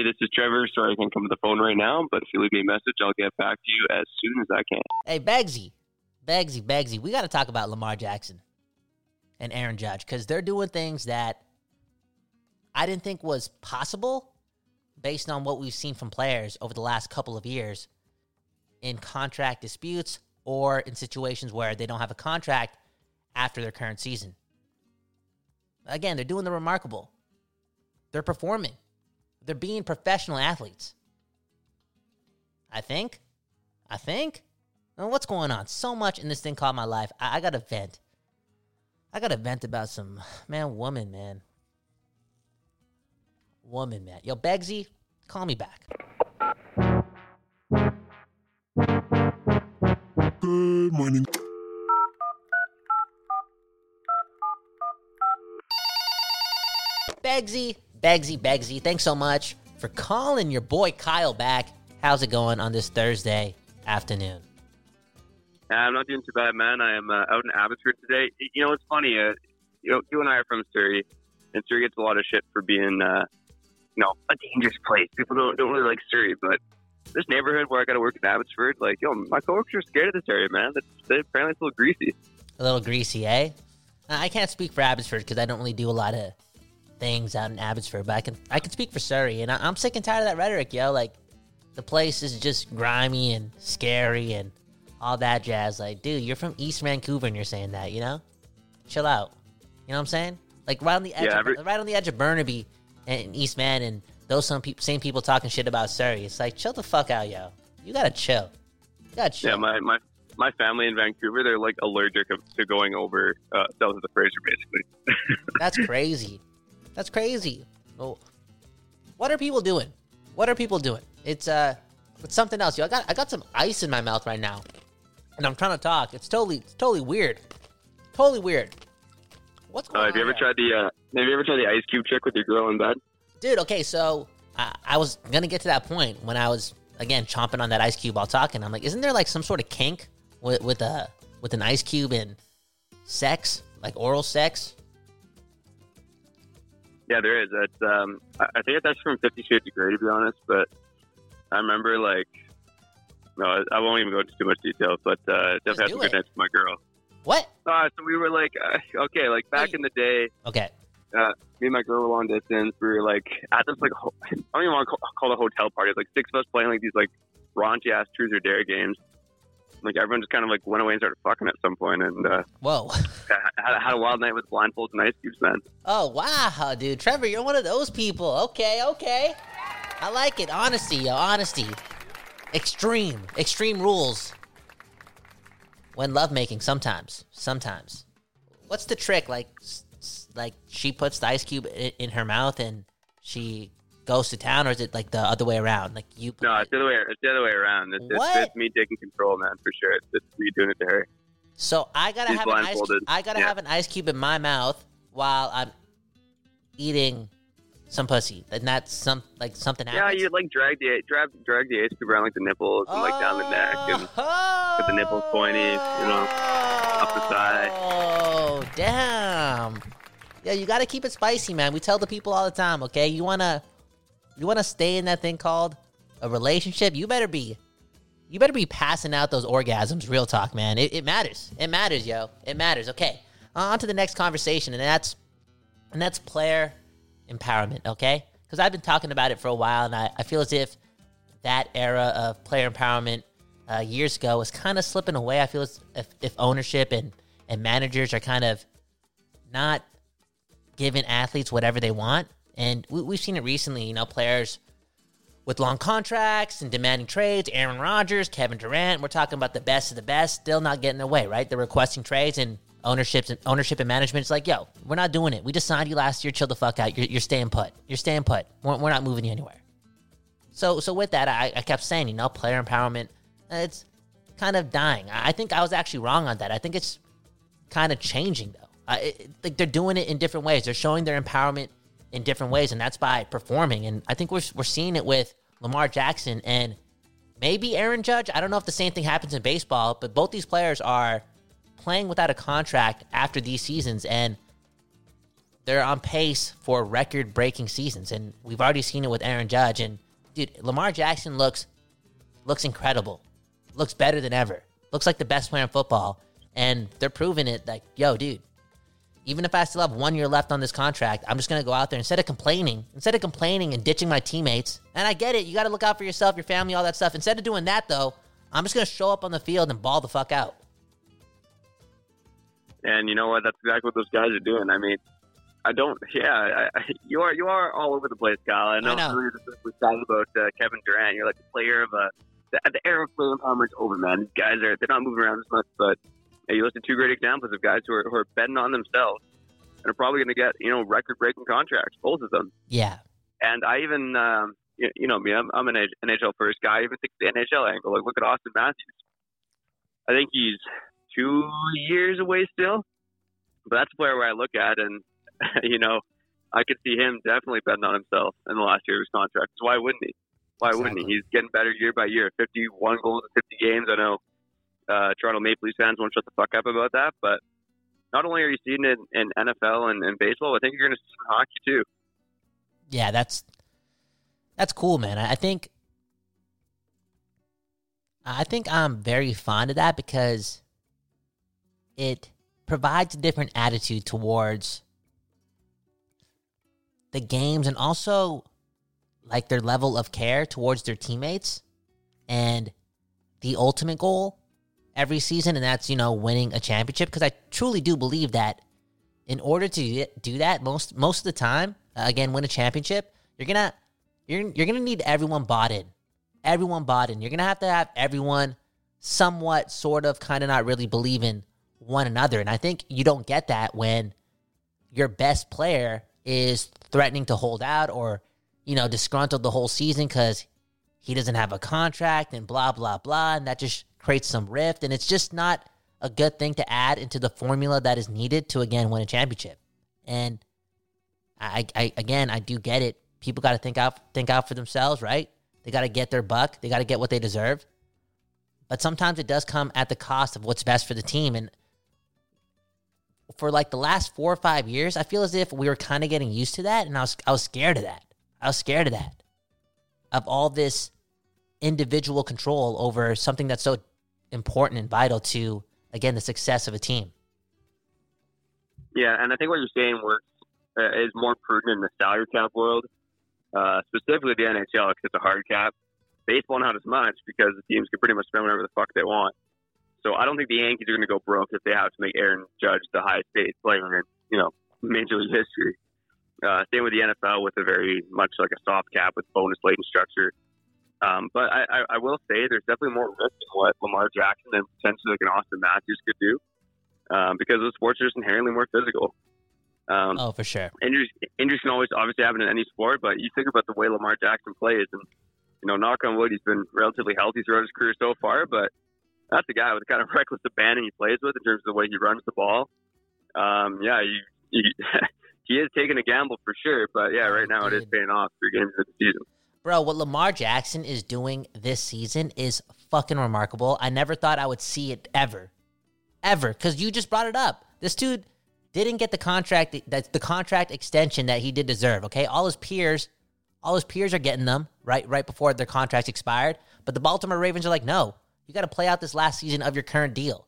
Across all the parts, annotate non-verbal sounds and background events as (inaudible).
Hey, this is Trevor. Sorry I can't come to the phone right now, but if you leave me a message, I'll get back to you as soon as I can. Hey, Begsy, Begsy, Begsy, we got to talk about Lamar Jackson and Aaron Judge because they're doing things that I didn't think was possible based on what we've seen from players over the last couple of years in contract disputes or in situations where they don't have a contract after their current season. Again, they're doing the remarkable. They're performing. They're being professional athletes. I think. I think. Well, what's going on? So much in this thing called my life. I, I got to vent. I got to vent about some, man, woman, man. Woman, man. Yo, Begsy, call me back. Good morning. Begsy, Begsy, Begsy, thanks so much for calling your boy Kyle back. How's it going on this Thursday afternoon? I'm not doing too bad, man. I am uh, out in Abbotsford today. You know, it's funny. Uh, you know, you and I are from Surrey, and Surrey gets a lot of shit for being, uh, you know, a dangerous place. People don't don't really like Surrey, but this neighborhood where I got to work in Abbotsford, like, yo, my coworkers are scared of this area, man. It's, apparently it's a little greasy. A little greasy, eh? I can't speak for Abbotsford because I don't really do a lot of things out in Abbotsford, but I can I can speak for Surrey, and I, am sick and tired of that rhetoric, yo. Like the place is just grimy and scary and all that jazz. Like, dude, you're from East Vancouver and you're saying that, you know? Chill out. You know what I'm saying? Like right on the edge, yeah, every- of, right on the edge of Burnaby and East Van, and those some people, same people talking shit about Surrey. It's like, chill the fuck out, yo. You gotta chill. You gotta chill. Yeah, my my my family in Vancouver, they're like allergic to going over uh, south of the Fraser, basically. (laughs) That's crazy. That's crazy. Well, what are people doing? What are people doing? It's uh, it's something else. Yo, I got I got some ice in my mouth right now, and I'm trying to talk. It's totally it's totally weird. Totally weird. What's going uh, have you ever here? tried the uh, Have you ever tried the ice cube trick with your girl in bed? dude? Okay, so I, I was gonna get to that point when I was again chomping on that ice cube while talking. I'm like, isn't there like some sort of kink with with a with an ice cube and sex, like oral sex? Yeah, there is. It's um, I think that's from Fifty Shades of Grey, to be honest. But I remember like, no, I won't even go into too much detail. But uh, definitely had do some good nights with my girl. What? Uh, so we were like, uh, okay, like back Hey. in the day, Okay. me and my girl were long distance. We were like at this like ho- I don't even want to call, call it a hotel party. It's like six of us playing like these like raunchy ass truth or dare games. Like everyone just kind of like went away and started fucking at some point, and uh, Whoa. (laughs) had, had a wild night with blindfolds and ice cubes, man. Oh wow, dude, Trevor, you're one of those people. Okay, okay, I like it. Honesty, yo, honesty. Extreme, extreme rules. When lovemaking, sometimes, sometimes. What's the trick? Like, like she puts the ice cube in, in her mouth and she goes to town, or is it like the other way around? Like you? No, it's the other way. It's the other way around. It's, it's, What? it's me taking control, man, for sure. It's, it's me doing it to her. So I gotta She's have an ice. blindfolded. I gotta Yeah. have an ice cube in my mouth while I'm eating some pussy, and that's some like something Yeah, happens. you like drag the drag drag the ice cube around like the nipples and like down the neck and oh! get the nipples pointy, you know, up the side. Oh, damn. Yeah, you got to keep it spicy, man. We tell the people all the time, okay? You want to you want to stay in that thing called a relationship, you better be you better be passing out those orgasms, real talk, man. It, it matters. It matters, yo. It matters. Okay. On to the next conversation and that's and that's player empowerment, okay? Because I've been talking about it for a while, and I, I feel as if that era of player empowerment uh, years ago was kind of slipping away. I feel as if, if ownership and, and managers are kind of not giving athletes whatever they want. And we, we've seen it recently, you know, players with long contracts and demanding trades. Aaron Rodgers, Kevin Durant, we're talking about the best of the best, still not getting their way, right? They're requesting trades and ownership and ownership and management is like, yo, we're not doing it. We just signed you last year. Chill the fuck out. You're, you're staying put. You're staying put. We're, we're not moving you anywhere. So, so with that, I, I kept saying, you know, player empowerment, uh, it's kind of dying. I think I was actually wrong on that. I think it's kind of changing though. I, it, like they're doing it in different ways. They're showing their empowerment in different ways, and that's by performing. And I think we're we're seeing it with Lamar Jackson and maybe Aaron Judge. I don't know if the same thing happens in baseball, but both these players are playing without a contract after these seasons, and they're on pace for record breaking seasons. And we've already seen it with Aaron Judge. And dude, Lamar Jackson looks looks incredible. Looks better than ever. Looks like the best player in football. And they're proving it like, yo, dude, even if I still have one year left on this contract, I'm just gonna go out there instead of complaining, instead of complaining and ditching my teammates. And I get it, you gotta look out for yourself, your family, all that stuff. Instead of doing that though, I'm just gonna show up on the field and ball the fuck out. And you know what? That's exactly what those guys are doing. I mean, I don't. Yeah, I, you are you are all over the place, Kyle. I know, I know. you're just excited about uh, Kevin Durant. You're like a player of a the, the era of empowerment is over, man. These guys are they're not moving around as much, but you listen to two great examples of guys who are, who are betting on themselves and are probably going to get you know record breaking contracts, both of them. Yeah. And I even um, you, you know me, I'm, I'm an NHL first guy. I even think the NHL angle. Like look at Auston Matthews. I think he's two years away still, but that's a player where I look at and (laughs) you know, I could see him definitely betting on himself in the last year of his contract. So why wouldn't he? Why wouldn't he? He's getting better year by year. 51 goals in 50 games. I know uh, Toronto Maple Leafs fans won't shut the fuck up about that, but not only are you seeing it in NFL and, baseball, I think you're going to see it in hockey too. Yeah, that's that's cool, man. I I think I think I'm very fond of that because it provides a different attitude towards the games and also like their level of care towards their teammates and the ultimate goal every season and that's you know winning a championship because I truly do believe that in order to do that most most of the time uh, again win a championship you're gonna you're you're gonna need everyone bought in. Everyone bought in. You're gonna have to have everyone somewhat sort of kind of not really believe in one another and i think you don't get that when your best player is threatening to hold out or you know disgruntled the whole season because he doesn't have a contract and blah blah blah and that just creates some rift and it's just not a good thing to add into the formula that is needed to again win a championship. And i, I again i do get it. People got to think out think out for themselves right? They got to get their buck. They got to get what they deserve. But sometimes it does come at the cost of what's best for the team. And for like the last four or five years i feel as if we were kind of getting used to that and i was i was scared of that. I was scared of that of all this individual control over something that's so important and vital to again the success of a team. Yeah, and I think what you're saying works uh, is more prudent in the salary cap world, uh, specifically the NHL because it's a hard cap. Baseball not as much because the teams can pretty much spend whatever the fuck they want. So I don't think the Yankees are going to go broke if they have to make Aaron Judge the highest paid player in you know Major League history. Uh, same with the NFL with a very much like a soft cap with bonus laden structure. Um, but I, I, I will say there's definitely more risk in what Lamar Jackson and potentially like an Auston Matthews could do um, because the sports are just inherently more physical. Um, Oh, for sure. injuries, injuries can always obviously happen in any sport, but you think about the way Lamar Jackson plays, and you know, knock on wood, he's been relatively healthy throughout his career so far. But that's a guy with the kind of (laughs) reckless abandon he plays with in terms of the way he runs the ball. Um, yeah, you, you, (laughs) he is taking a gamble for sure, but yeah, right now it is paying off for games of the season. Bro, what Lamar Jackson is doing this season is fucking remarkable. I never thought I would see it ever. Ever. Because you just brought it up. This dude didn't get the contract that's the contract extension that he did deserve. Okay. All his peers, all his peers are getting them right right before their contracts expired. But the Baltimore Ravens are like, no, you got to play out this last season of your current deal.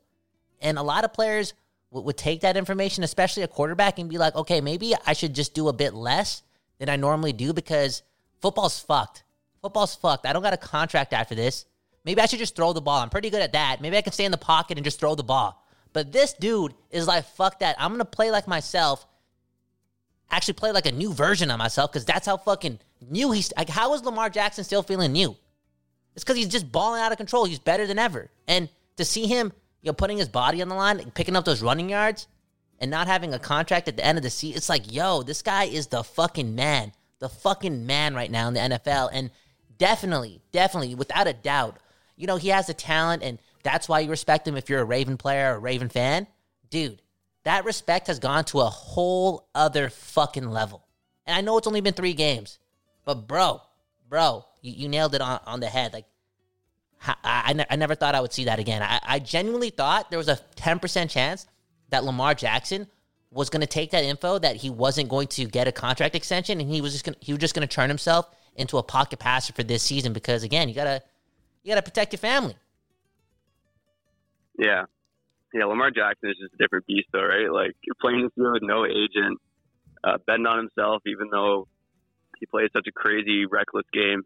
And a lot of players would, would take that information, especially a quarterback, and be like, okay, maybe I should just do a bit less than I normally do because football's fucked. Football's fucked. I don't got a contract after this. Maybe I should just throw the ball. I'm pretty good at that. Maybe I can stay in the pocket and just throw the ball. But this dude is like, fuck that. I'm gonna play like myself. Actually, play like a new version of myself because that's how fucking new he's. Like, how is Lamar Jackson still feeling new? It's because he's just balling out of control. He's better than ever. And to see him, you know, putting his body on the line, picking up those running yards, and not having a contract at the end of the season, it's like, yo, this guy is the fucking man, the fucking man right now in the NFL. And definitely, definitely, without a doubt, you know, he has the talent, and that's why you respect him if you're a Raven player or a Raven fan. Dude, that respect has gone to a whole other fucking level. And I know it's only been three games, but bro, bro, you, you nailed it on, on the head. Like, I, I, ne- I never thought I would see that again. I, I genuinely thought there was a 10% chance that Lamar Jackson was going to take that info that he wasn't going to get a contract extension, and he was just gonna, he was just going to turn himself into a pocket passer for this season because again, you gotta you gotta protect your family. Yeah, yeah. Lamar Jackson is just a different beast, though, right? Like you're playing this year with no agent, uh, betting on himself, even though he plays such a crazy, reckless game.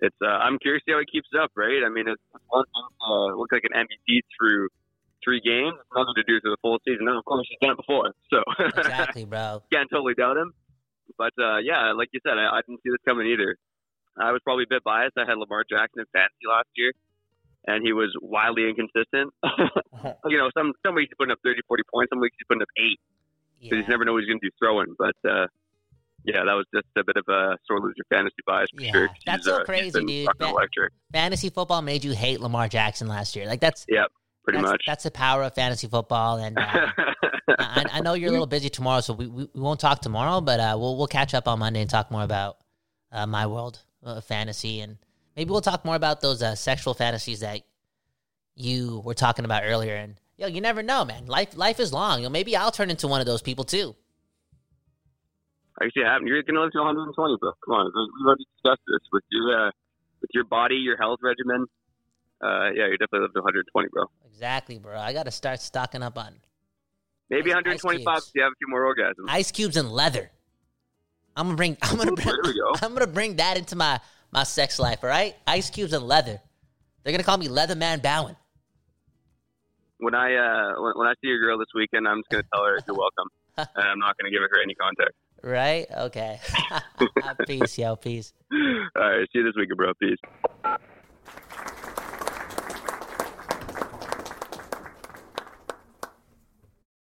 It's uh, I'm curious to see how he keeps up, right? I mean, it's one to like an MVP through three games, nothing to do through the full season. And of course, he's done it before, so exactly, bro. (laughs) Can't totally doubt him. But uh, yeah, like you said, I, I didn't see this coming either. I was probably a bit biased. I had Lamar Jackson in fantasy last year, and he was wildly inconsistent. (laughs) you know, some some weeks he's putting up 30, 40 points, some weeks he's putting up eight. Because yeah. you never know what he's going to do throwing. But uh, yeah, that was just a bit of a sore loser fantasy bias for yeah, sure. That's so uh, crazy, dude. Fantasy football made you hate Lamar Jackson last year. Like that's yeah, pretty that's, much. That's the power of fantasy football. And uh, (laughs) I, I, know you're a little busy tomorrow, so we, we, we won't talk tomorrow. But uh, we'll we'll catch up on Monday and talk more about uh, my world of fantasy, and maybe we'll talk more about those uh, sexual fantasies that you were talking about earlier. And yo, you never know, man. Life life is long. You know, maybe I'll turn into one of those people too. i Actually, happen. You're gonna live to 120, bro. Come on, we've already discussed this with your uh, with your body, your health regimen. Uh, yeah, you're definitely live to 120, bro. Exactly, bro. I got to start stocking up on maybe 125 if you have a few more orgasms. Ice cubes and leather. I'm gonna bring. I'm gonna bring. Go. (laughs) I'm gonna bring that into my my sex life. All right, ice cubes and leather. They're gonna call me Leatherman Bowen. When I uh when, when I see your girl this weekend, I'm just gonna tell her you're welcome, (laughs) and I'm not gonna give her any contact. Right? Okay. (laughs) peace, yo. Peace. All right. See you this weekend, bro. Peace.